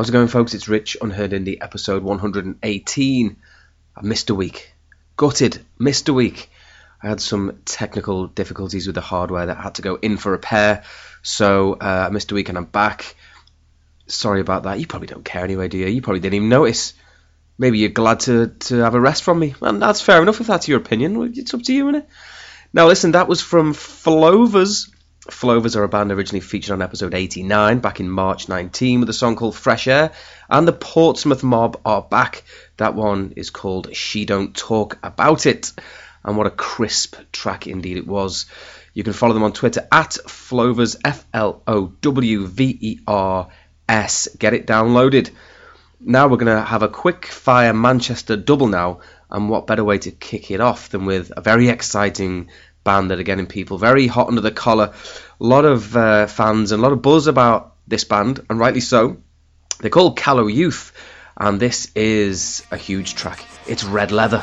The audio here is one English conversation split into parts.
How's it going, folks? It's Rich, Unheard Indie, episode 118. I missed a week. Gutted. Missed a week. I had some technical difficulties with the hardware that had to go in for repair, so uh, I missed a week and I'm back. Sorry about that. You probably don't care anyway, do you? You probably didn't even notice. Maybe you're glad to, to have a rest from me. And that's fair enough if that's your opinion. It's up to you, innit? Now, listen, that was from Flowvers Flowvers are a band originally featured on episode 89 back in March 19 with a song called Fresh Air, and the Portsmouth Mob are back. That one is called She Don't Talk About It, and what a crisp track indeed it was. You can follow them on Twitter at Flowvers, F L O W V E R S. Get it downloaded. Now we're going to have a quick fire Manchester double now, and what better way to kick it off than with a very exciting band that are getting people very hot under the collar. A lot of uh, fans and a lot of buzz about this band, and rightly so. They're called Callow Youth, and this is a huge track. It's Red Leather.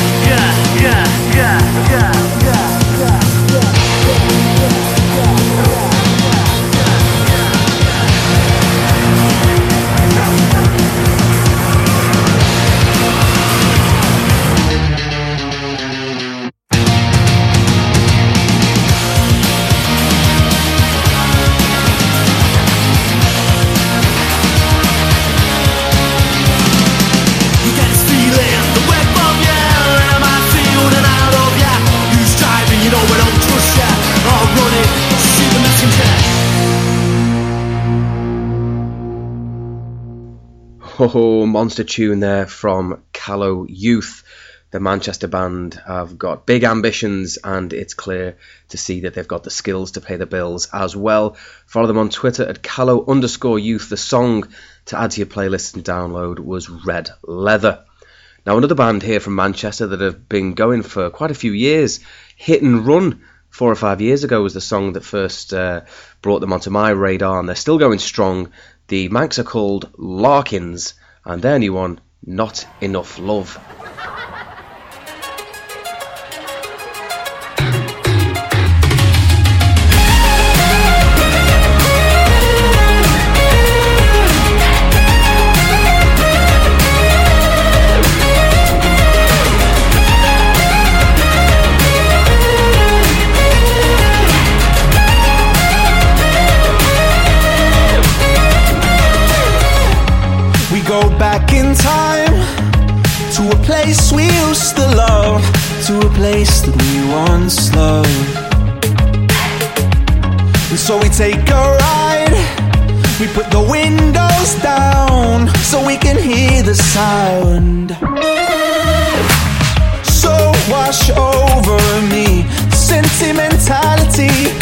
Oh, monster tune there from Callow Youth. The Manchester band have got big ambitions, and it's clear to see that they've got the skills to pay the bills as well. Follow them on Twitter at Callow underscore youth. The song to add to your playlist and download was Red Leather. Now, another band here from Manchester that have been going for quite a few years, Hit and Run, four or five years ago, was the song that first uh, brought them onto my radar, and they're still going strong. The Mancs are called Larkins, and their new one, Not Enough Love. slow. And so we take a ride, we put the windows down so we can hear the sound. So wash over me, sentimentality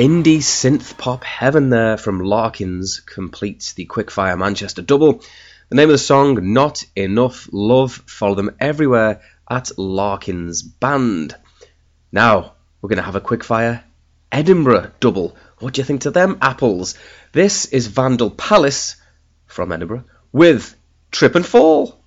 Indie synth pop heaven there from Larkins completes the Quickfire Manchester double. The name of the song, Not Enough Love. Follow them everywhere at Larkins Band. Now, we're going to have a Quickfire Edinburgh double. What do you think to them apples? This is Vandal Palace from Edinburgh with Trip and Fall.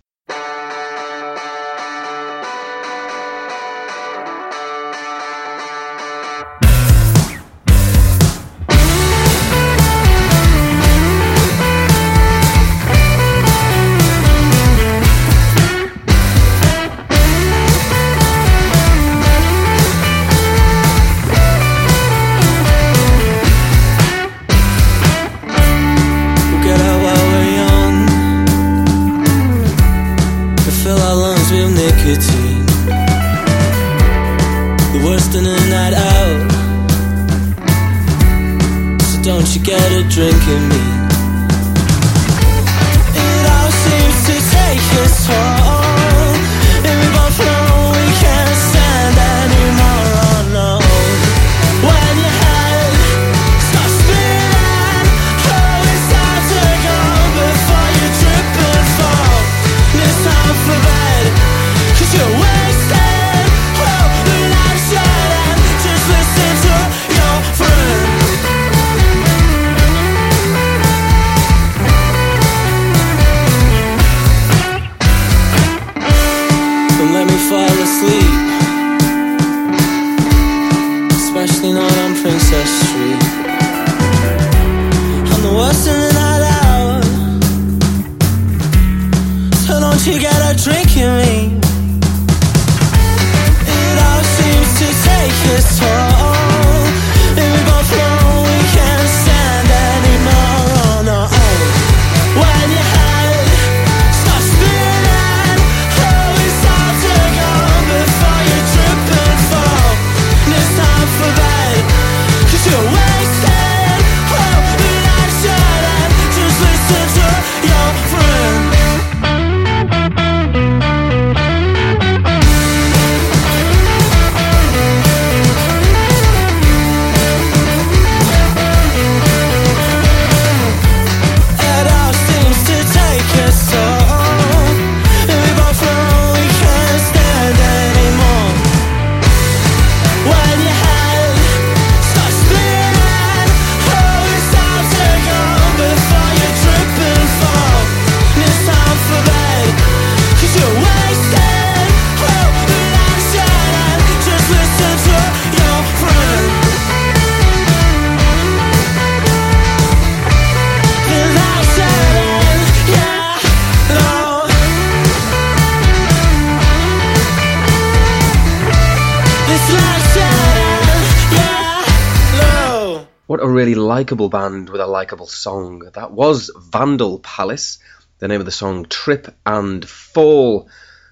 Likable band with a likable song. That was Vandal Palace. The name of the song, Trip and Fall.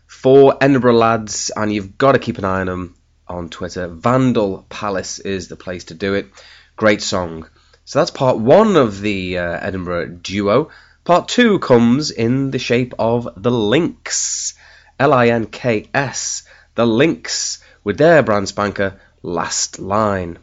For Edinburgh lads, and you've got to keep an eye on them on Twitter. Vandal Palace is the place to do it. Great song. So that's part one of the uh, Edinburgh duo. Part two comes in the shape of the Links. L I N K S. The Links with their brand spanker, Last Line.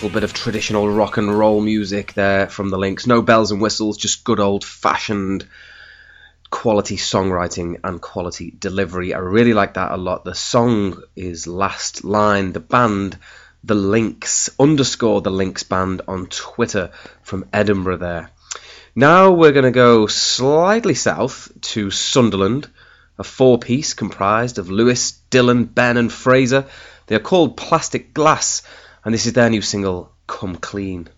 Bit of traditional rock and roll music there from the Links. No bells and whistles, just good old fashioned quality songwriting and quality delivery. I really like that a lot. The song is Last Line. The band, The Links, underscore The Links Band on Twitter from Edinburgh there. Now we're going to go slightly south to Sunderland, a four piece comprised of Lewis, Dylan, Ben, and Fraser. They are called Plastic Glass, and this is their new single, Come Clean.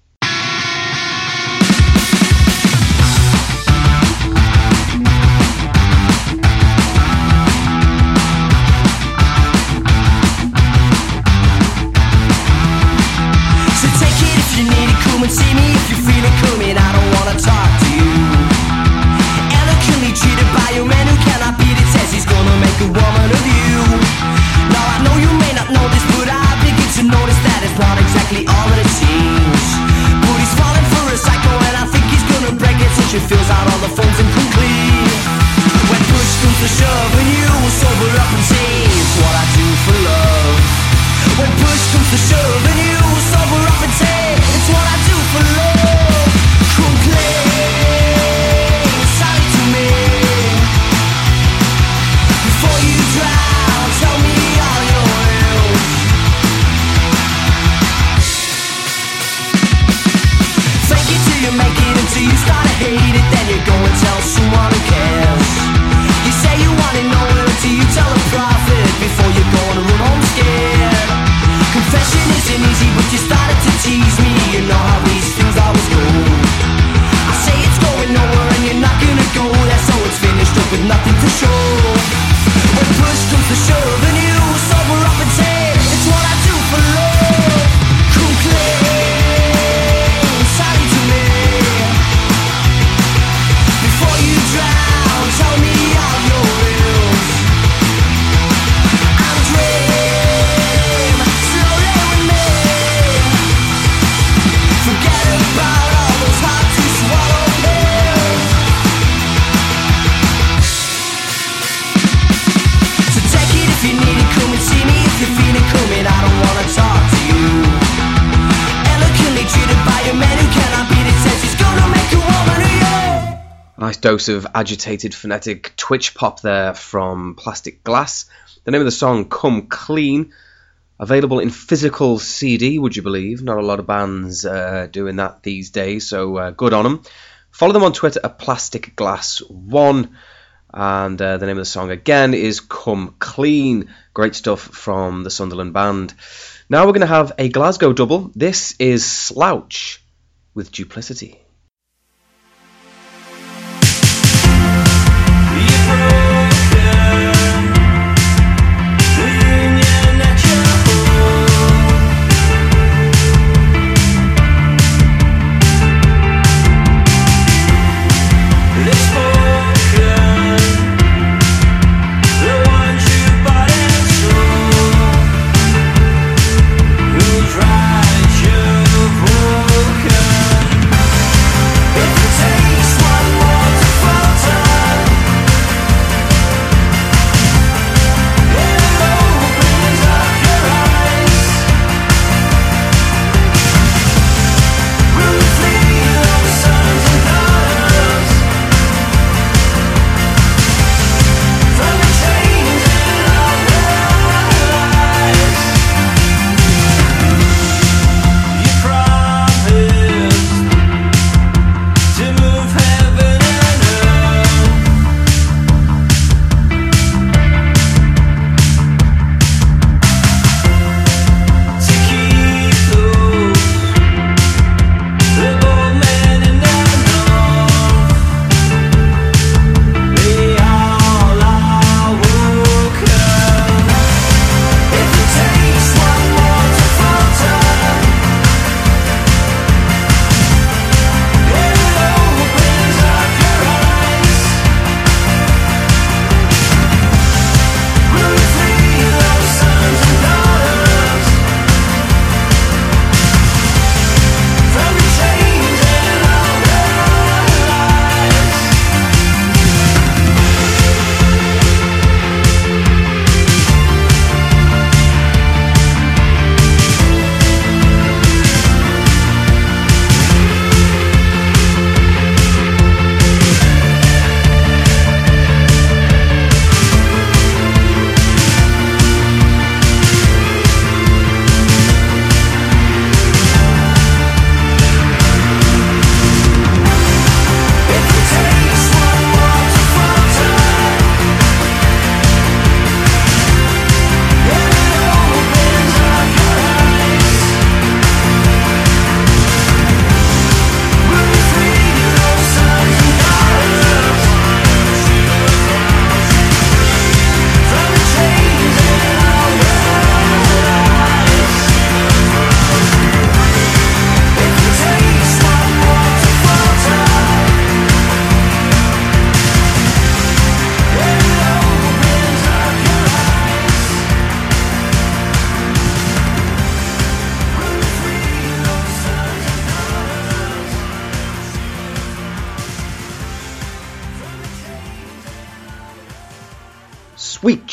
dose of agitated phonetic twitch pop there from Plastic Glass. The name of the song, Come Clean, available in physical CD, would you believe? Not a lot of bands uh, doing that these days, so uh, good on them. Follow them on Twitter at Plastic Glass One, and uh, the name of the song again is Come Clean. Great stuff from the Sunderland Band. Now we're going to have a Glasgow double. This is Slouch with Duplicity.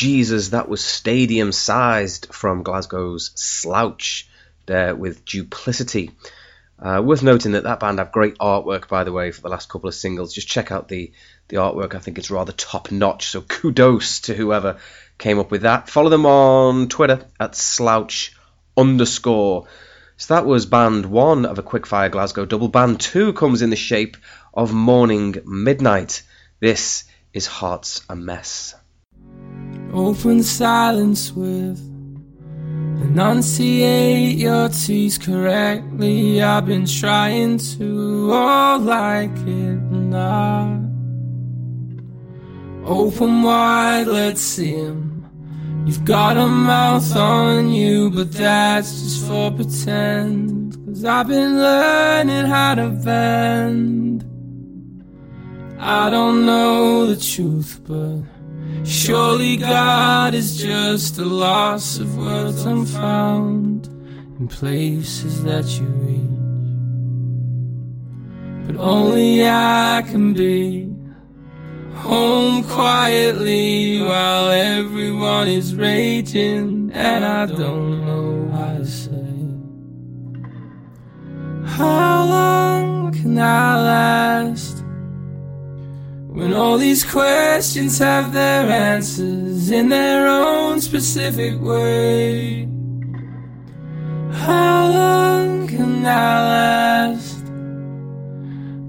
Jesus, that was stadium sized from Glasgow's Slouch there with Duplicity. Uh, worth noting that that band have great artwork, by the way, for the last couple of singles. Just check out the, the artwork. I think it's rather top notch. So kudos to whoever came up with that. Follow them on Twitter at slouch underscore. So that was band one of a Quickfire Glasgow double. Band two comes in the shape of Morning Midnight. This is Hearts a Mess. Open silence with enunciate your T's correctly. I've been trying to all like it not. Open wide, let's see him. You've got a mouth on you, but that's just for pretend. Cause I've been learning how to bend. I don't know the truth, but surely God is just a loss of words unfound in places that you reach. But only I can be home quietly while everyone is raging, and I don't know how to say. How long can I last? When all these questions have their answers in their own specific way. How long can I last?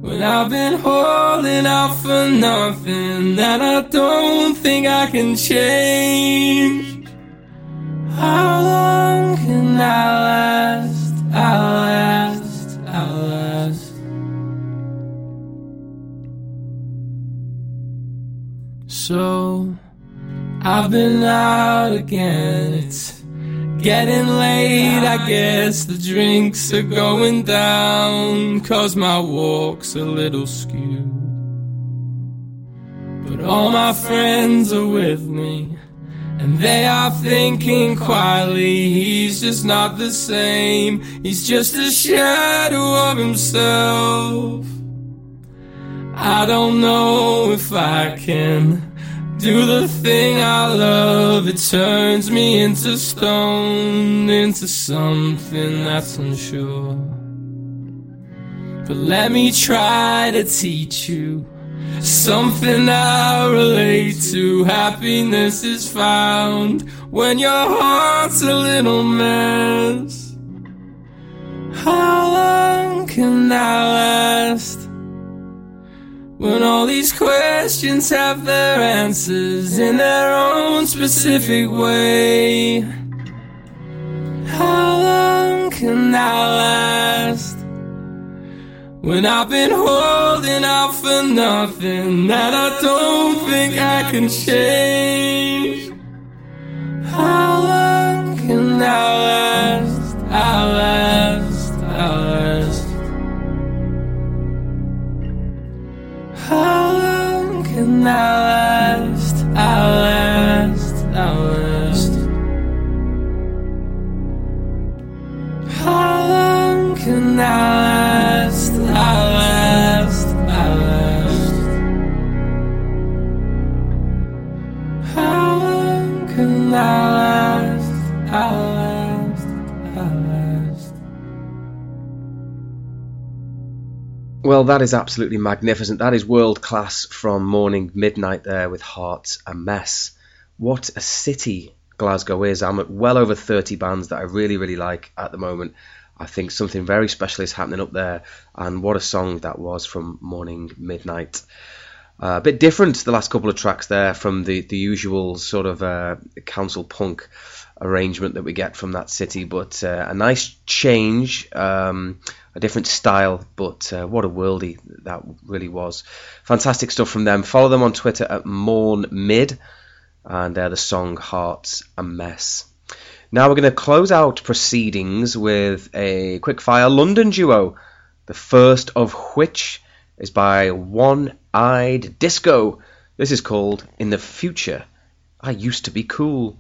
When I've been holding out for nothing that I don't think I can change. How long can I last? I'll last, So I've been out again. It's getting late, I guess. The drinks are going down, cause my walk's a little skewed. But all my friends are with me. And they are thinking quietly, he's just not the same. He's just a shadow of himself. I don't know if I can do the thing I love. It turns me into stone, into something that's unsure. But let me try to teach you something I relate to. Happiness is found when your heart's a little mess. How long can I last? When all these questions have their answers in their own specific way. How long can I last? When I've been holding out for nothing that I don't think I can change. How long can I last? I'll last, How long can I last? I'll last, I'll last. How long can I last? I'll last, I'll last. How long can I last? I'll last, Well, that is absolutely magnificent. That is world class from Morning Midnight there with Hearts a Mess. What a city Glasgow is. I'm at well over 30 bands that I really, really like at the moment. I think something very special is happening up there, and what a song that was from Morning Midnight. Uh, a bit different the last couple of tracks there from the, the usual sort of uh, council punk arrangement that we get from that city, but uh, a nice change, um, a different style, but uh, what a worldie that really was. Fantastic stuff from them. Follow them on Twitter at Morn Mid, and the song Hearts a Mess. Now we're going to close out proceedings with a quickfire London duo, the first of which is by One Eyed Disco. This is called In the Future. I Used to Be Cool.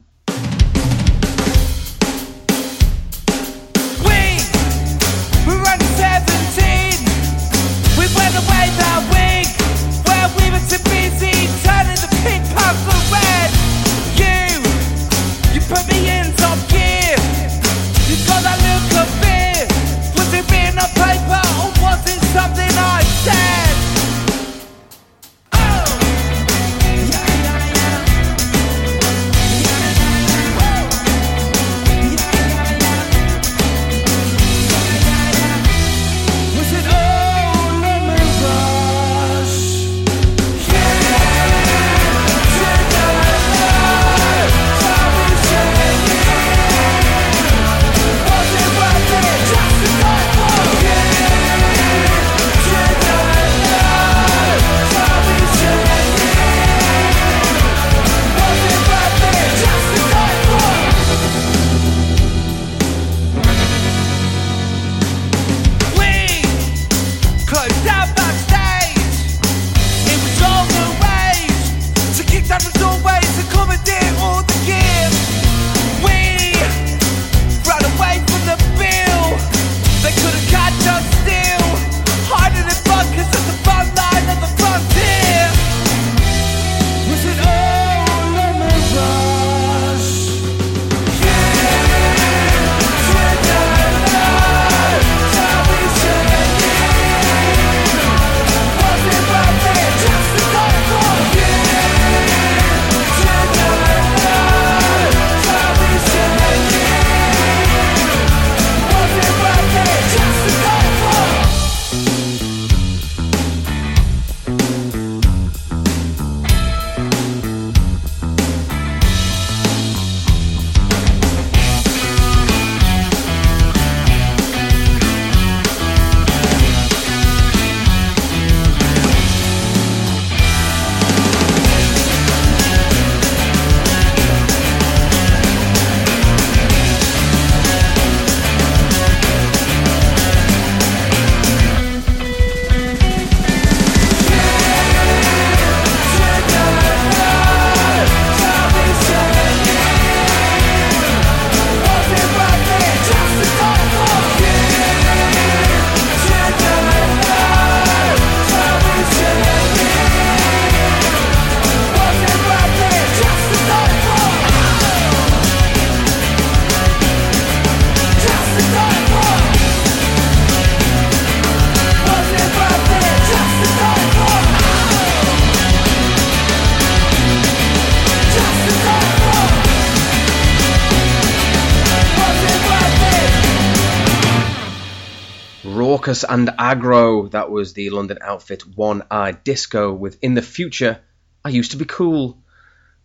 And Aggro. That was the London outfit One Eye Disco with In the Future, I Used to Be Cool.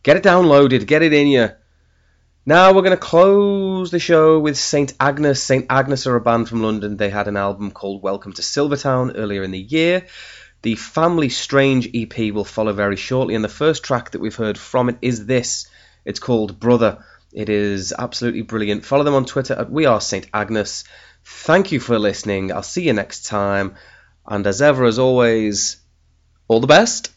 Get it downloaded, get it in you. Now we're going to close the show with St. Agnes. St. Agnes are a band from London. They had an album called Welcome to Silvertown earlier in the year. The Family Strange EP will follow very shortly, and the first track that we've heard from it is this. It's called Brother. It is absolutely brilliant. Follow them on Twitter at We Are St. Agnes. Thank you for listening. I'll see you next time. And as ever, as always, all the best.